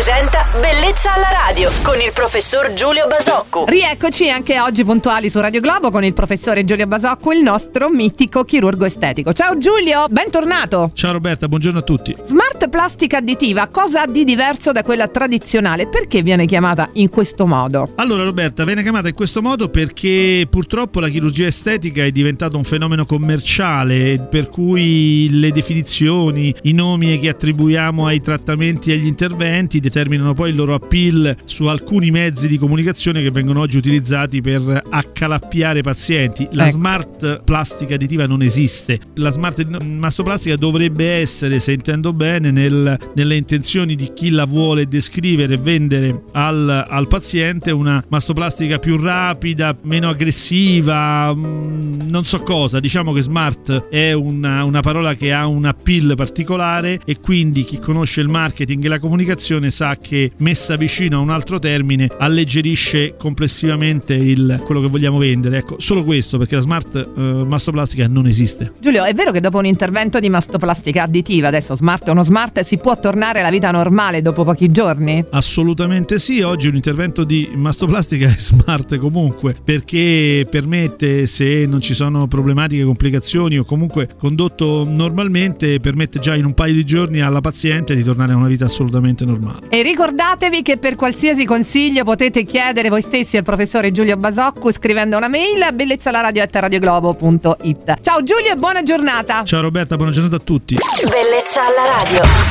presenta Bellezza alla radio con il professor Giulio Basocco. Rieccoci anche oggi puntuali su Radio Globo con il professore Giulio Basocco, il nostro mitico chirurgo estetico. Ciao Giulio, bentornato. Ciao Roberta, buongiorno a tutti. Smart plastica additiva, cosa ha di diverso da quella tradizionale? Perché viene chiamata in questo modo? Allora Roberta, viene chiamata in questo modo perché purtroppo la chirurgia estetica è diventata un fenomeno commerciale, per cui le definizioni, i nomi che attribuiamo ai trattamenti e agli interventi determinano poi il loro appeal su alcuni mezzi di comunicazione che vengono oggi utilizzati per accalappiare pazienti. La Ecco. smart plastica additiva non esiste. La smart mastoplastica dovrebbe essere, se intendo bene, nel- nelle intenzioni di chi la vuole descrivere e vendere al, al paziente una mastoplastica più rapida, meno aggressiva, mm, non so cosa. Diciamo che smart è una, una parola che ha un appeal particolare e quindi chi conosce il marketing e la comunicazione sa che messa vicino a un altro termine alleggerisce complessivamente il- quello che vogliamo vendere. Ecco, solo questo perché la smart eh, mastoplastica non esiste. Giulio, è vero che dopo un intervento di mastoplastica additiva, adesso smart o non smart, si può tornare alla vita normale dopo pochi giorni? Assolutamente sì, oggi un intervento di mastoplastica è smart comunque perché permette se non ci sono problematiche, complicazioni o comunque condotto normalmente permette già in un paio di giorni alla paziente di tornare a una vita assolutamente normale. E ricordatevi che per qualsiasi consiglio potete chiedere voi stessi al professore Giulio Basocco scrivendo una mail a bellezzalaradio.it. Ciao Giulio e buona giornata! Ciao Roberta, buona giornata a tutti. Bellezza alla radio.